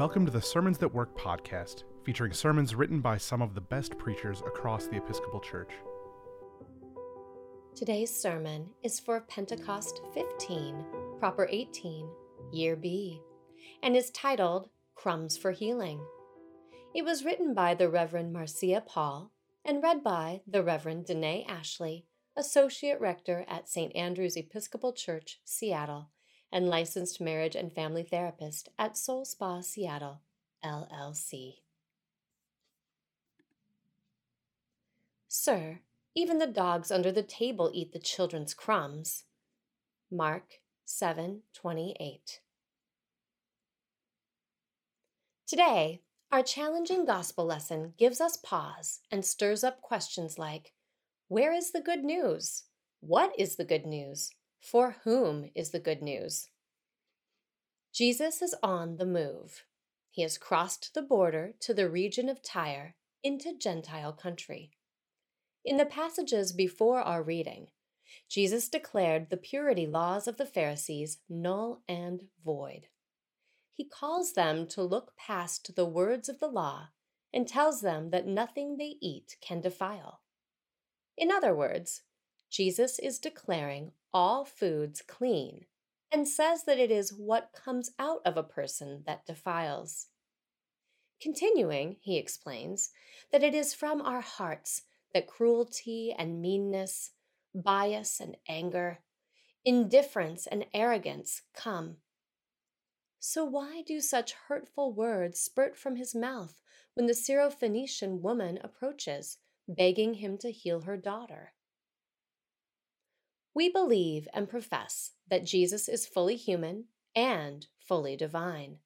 Welcome to the Sermons That Work podcast, featuring sermons written by some of the best preachers across the Episcopal Church. Today's sermon is for Pentecost 15, Proper 18, Year B, and is titled Crumbs for Healing. It was written by the Reverend Marcia Paul and read by the Reverend Danae Ashley, Associate Rector at St. Andrew's Episcopal Church, Seattle and licensed marriage and family therapist at Soul Spa Seattle, LLC. Sir, even the dogs under the table eat the children's crumbs. Mark 7:28. Today, our challenging gospel lesson gives us pause and stirs up questions like Where is the good news? What is the good news? For whom is the good news? Jesus is on the move. He has crossed the border to the region of Tyre into Gentile country. In the passages before our reading, Jesus declared the purity laws of the Pharisees null and void. He calls them to look past the words of the law and tells them that nothing they eat can defile. In other words, Jesus is declaring all foods clean and says that it is what comes out of a person that defiles. Continuing, he explains that it is from our hearts that cruelty and meanness, bias and anger, indifference and arrogance come. So, why do such hurtful words spurt from his mouth when the Syrophoenician woman approaches, begging him to heal her daughter? We believe and profess that Jesus is fully human and fully divine.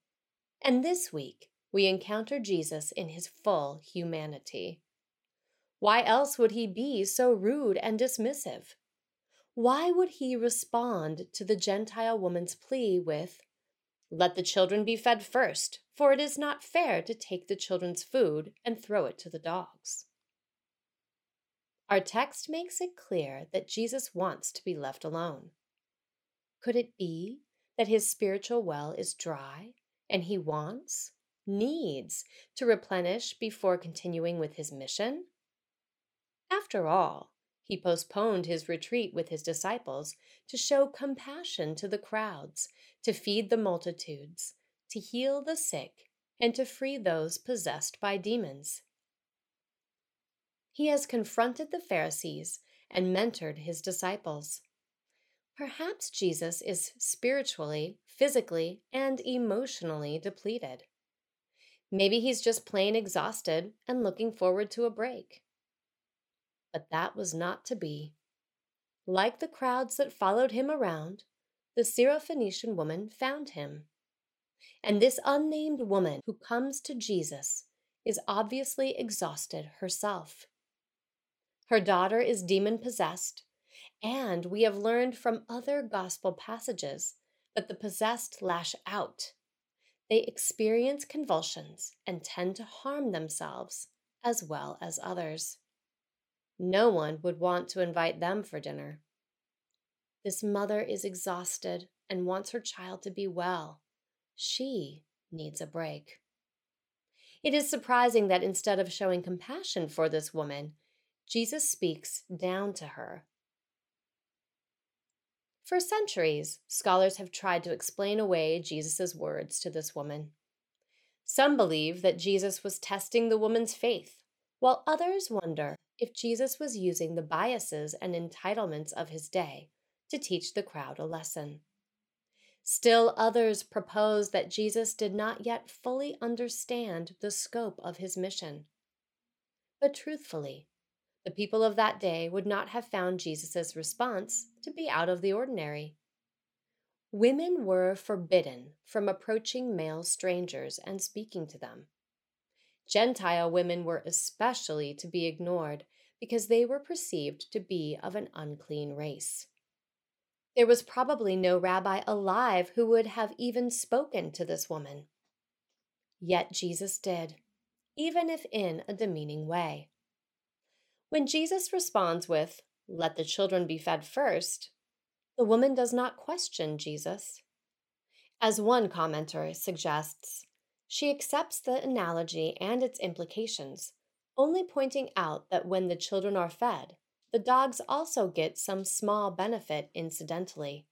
And this week, we encounter Jesus in his full humanity. Why else would he be so rude and dismissive? Why would he respond to the Gentile woman's plea with, Let the children be fed first, for it is not fair to take the children's food and throw it to the dogs? Our text makes it clear that Jesus wants to be left alone. Could it be that his spiritual well is dry and he wants, needs to replenish before continuing with his mission? After all, he postponed his retreat with his disciples to show compassion to the crowds, to feed the multitudes, to heal the sick, and to free those possessed by demons. He has confronted the Pharisees and mentored his disciples. Perhaps Jesus is spiritually, physically, and emotionally depleted. Maybe he's just plain exhausted and looking forward to a break. But that was not to be. Like the crowds that followed him around, the Syrophoenician woman found him. And this unnamed woman who comes to Jesus is obviously exhausted herself. Her daughter is demon possessed, and we have learned from other gospel passages that the possessed lash out. They experience convulsions and tend to harm themselves as well as others. No one would want to invite them for dinner. This mother is exhausted and wants her child to be well. She needs a break. It is surprising that instead of showing compassion for this woman, Jesus speaks down to her. For centuries, scholars have tried to explain away Jesus' words to this woman. Some believe that Jesus was testing the woman's faith, while others wonder if Jesus was using the biases and entitlements of his day to teach the crowd a lesson. Still, others propose that Jesus did not yet fully understand the scope of his mission. But truthfully, the people of that day would not have found Jesus' response to be out of the ordinary. Women were forbidden from approaching male strangers and speaking to them. Gentile women were especially to be ignored because they were perceived to be of an unclean race. There was probably no rabbi alive who would have even spoken to this woman. Yet Jesus did, even if in a demeaning way. When Jesus responds with, Let the children be fed first, the woman does not question Jesus. As one commenter suggests, She accepts the analogy and its implications, only pointing out that when the children are fed, the dogs also get some small benefit incidentally.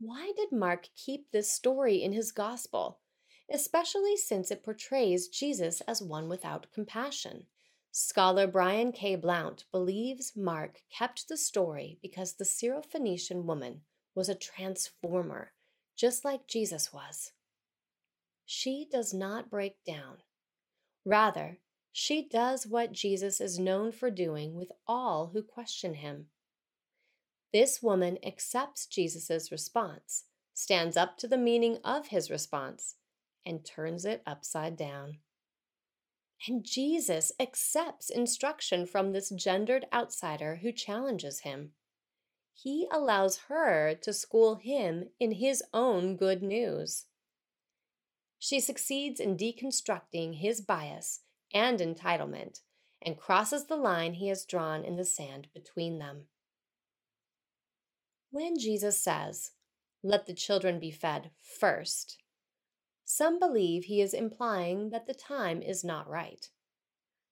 Why did Mark keep this story in his gospel, especially since it portrays Jesus as one without compassion? Scholar Brian K. Blount believes Mark kept the story because the Syrophoenician woman was a transformer, just like Jesus was. She does not break down. Rather, she does what Jesus is known for doing with all who question him. This woman accepts Jesus' response, stands up to the meaning of his response, and turns it upside down. And Jesus accepts instruction from this gendered outsider who challenges him. He allows her to school him in his own good news. She succeeds in deconstructing his bias and entitlement and crosses the line he has drawn in the sand between them. When Jesus says, Let the children be fed first, some believe he is implying that the time is not right.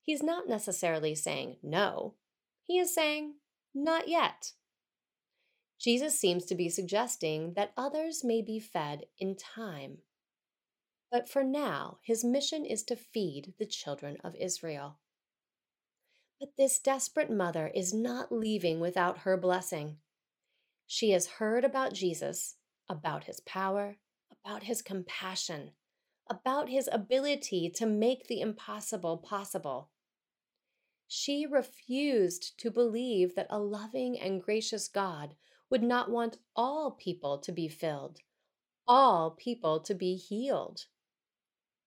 He's not necessarily saying no, he is saying not yet. Jesus seems to be suggesting that others may be fed in time. But for now, his mission is to feed the children of Israel. But this desperate mother is not leaving without her blessing. She has heard about Jesus, about his power, about his compassion, about his ability to make the impossible possible. She refused to believe that a loving and gracious God would not want all people to be filled, all people to be healed.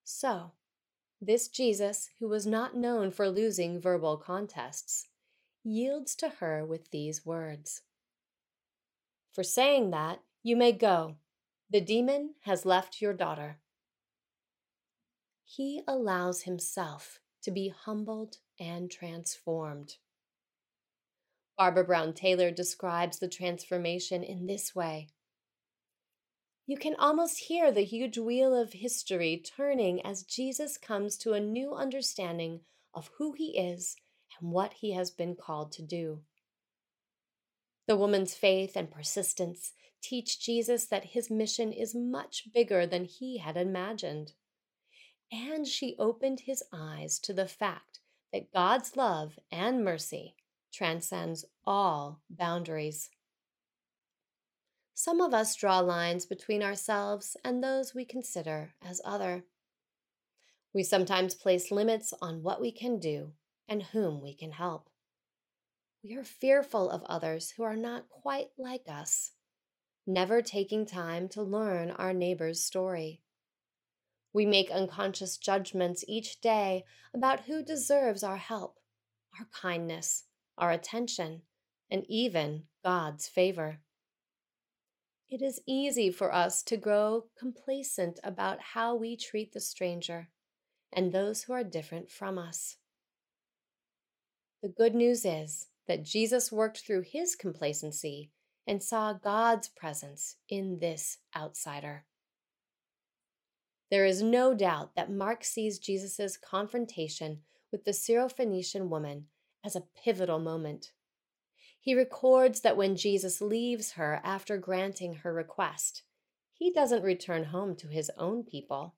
So, this Jesus, who was not known for losing verbal contests, yields to her with these words For saying that, you may go. The demon has left your daughter. He allows himself to be humbled and transformed. Barbara Brown Taylor describes the transformation in this way you can almost hear the huge wheel of history turning as Jesus comes to a new understanding of who he is and what he has been called to do. The woman's faith and persistence teach Jesus that his mission is much bigger than he had imagined. And she opened his eyes to the fact that God's love and mercy transcends all boundaries. Some of us draw lines between ourselves and those we consider as other. We sometimes place limits on what we can do and whom we can help. We are fearful of others who are not quite like us, never taking time to learn our neighbor's story. We make unconscious judgments each day about who deserves our help, our kindness, our attention, and even God's favor. It is easy for us to grow complacent about how we treat the stranger and those who are different from us. The good news is that Jesus worked through his complacency and saw God's presence in this outsider. There is no doubt that Mark sees Jesus' confrontation with the Syrophoenician woman as a pivotal moment. He records that when Jesus leaves her after granting her request, he doesn't return home to his own people.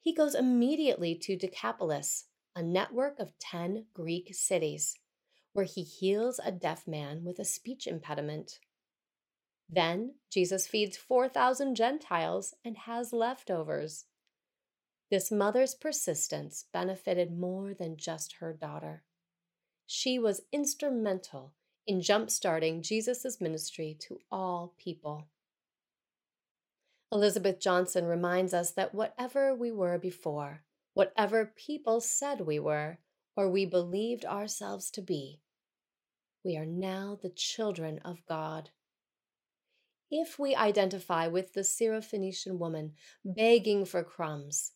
He goes immediately to Decapolis, a network of 10 Greek cities, where he heals a deaf man with a speech impediment. Then Jesus feeds 4,000 Gentiles and has leftovers. This mother's persistence benefited more than just her daughter. She was instrumental in jump-starting Jesus' ministry to all people. Elizabeth Johnson reminds us that whatever we were before, whatever people said we were, or we believed ourselves to be, we are now the children of God. If we identify with the Syrophoenician woman begging for crumbs,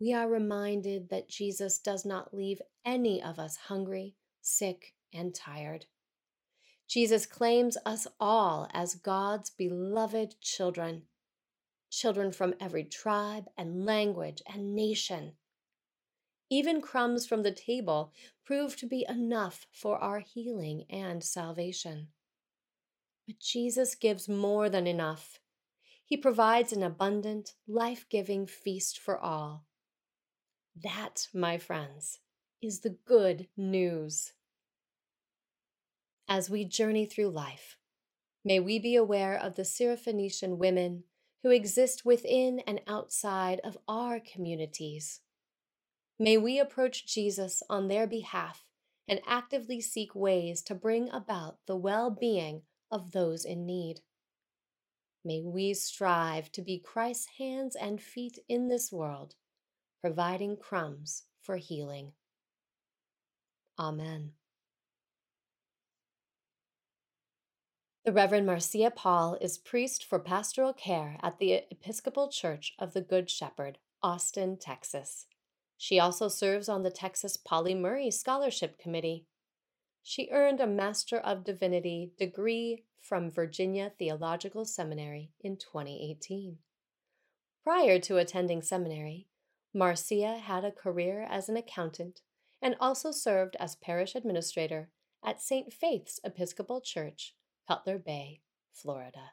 we are reminded that Jesus does not leave any of us hungry, sick, and tired. Jesus claims us all as God's beloved children. children from every tribe and language and nation. Even crumbs from the table prove to be enough for our healing and salvation. But Jesus gives more than enough. He provides an abundant, life giving feast for all. That, my friends, is the good news. As we journey through life, may we be aware of the Syrophoenician women who exist within and outside of our communities. May we approach Jesus on their behalf and actively seek ways to bring about the well being of those in need. May we strive to be Christ's hands and feet in this world, providing crumbs for healing. Amen. The Reverend Marcia Paul is priest for pastoral care at the Episcopal Church of the Good Shepherd, Austin, Texas. She also serves on the Texas Pauli Murray Scholarship Committee. She earned a Master of Divinity degree from Virginia Theological Seminary in 2018. Prior to attending seminary, Marcia had a career as an accountant and also served as parish administrator at St. Faith's Episcopal Church Cutler Bay, Florida.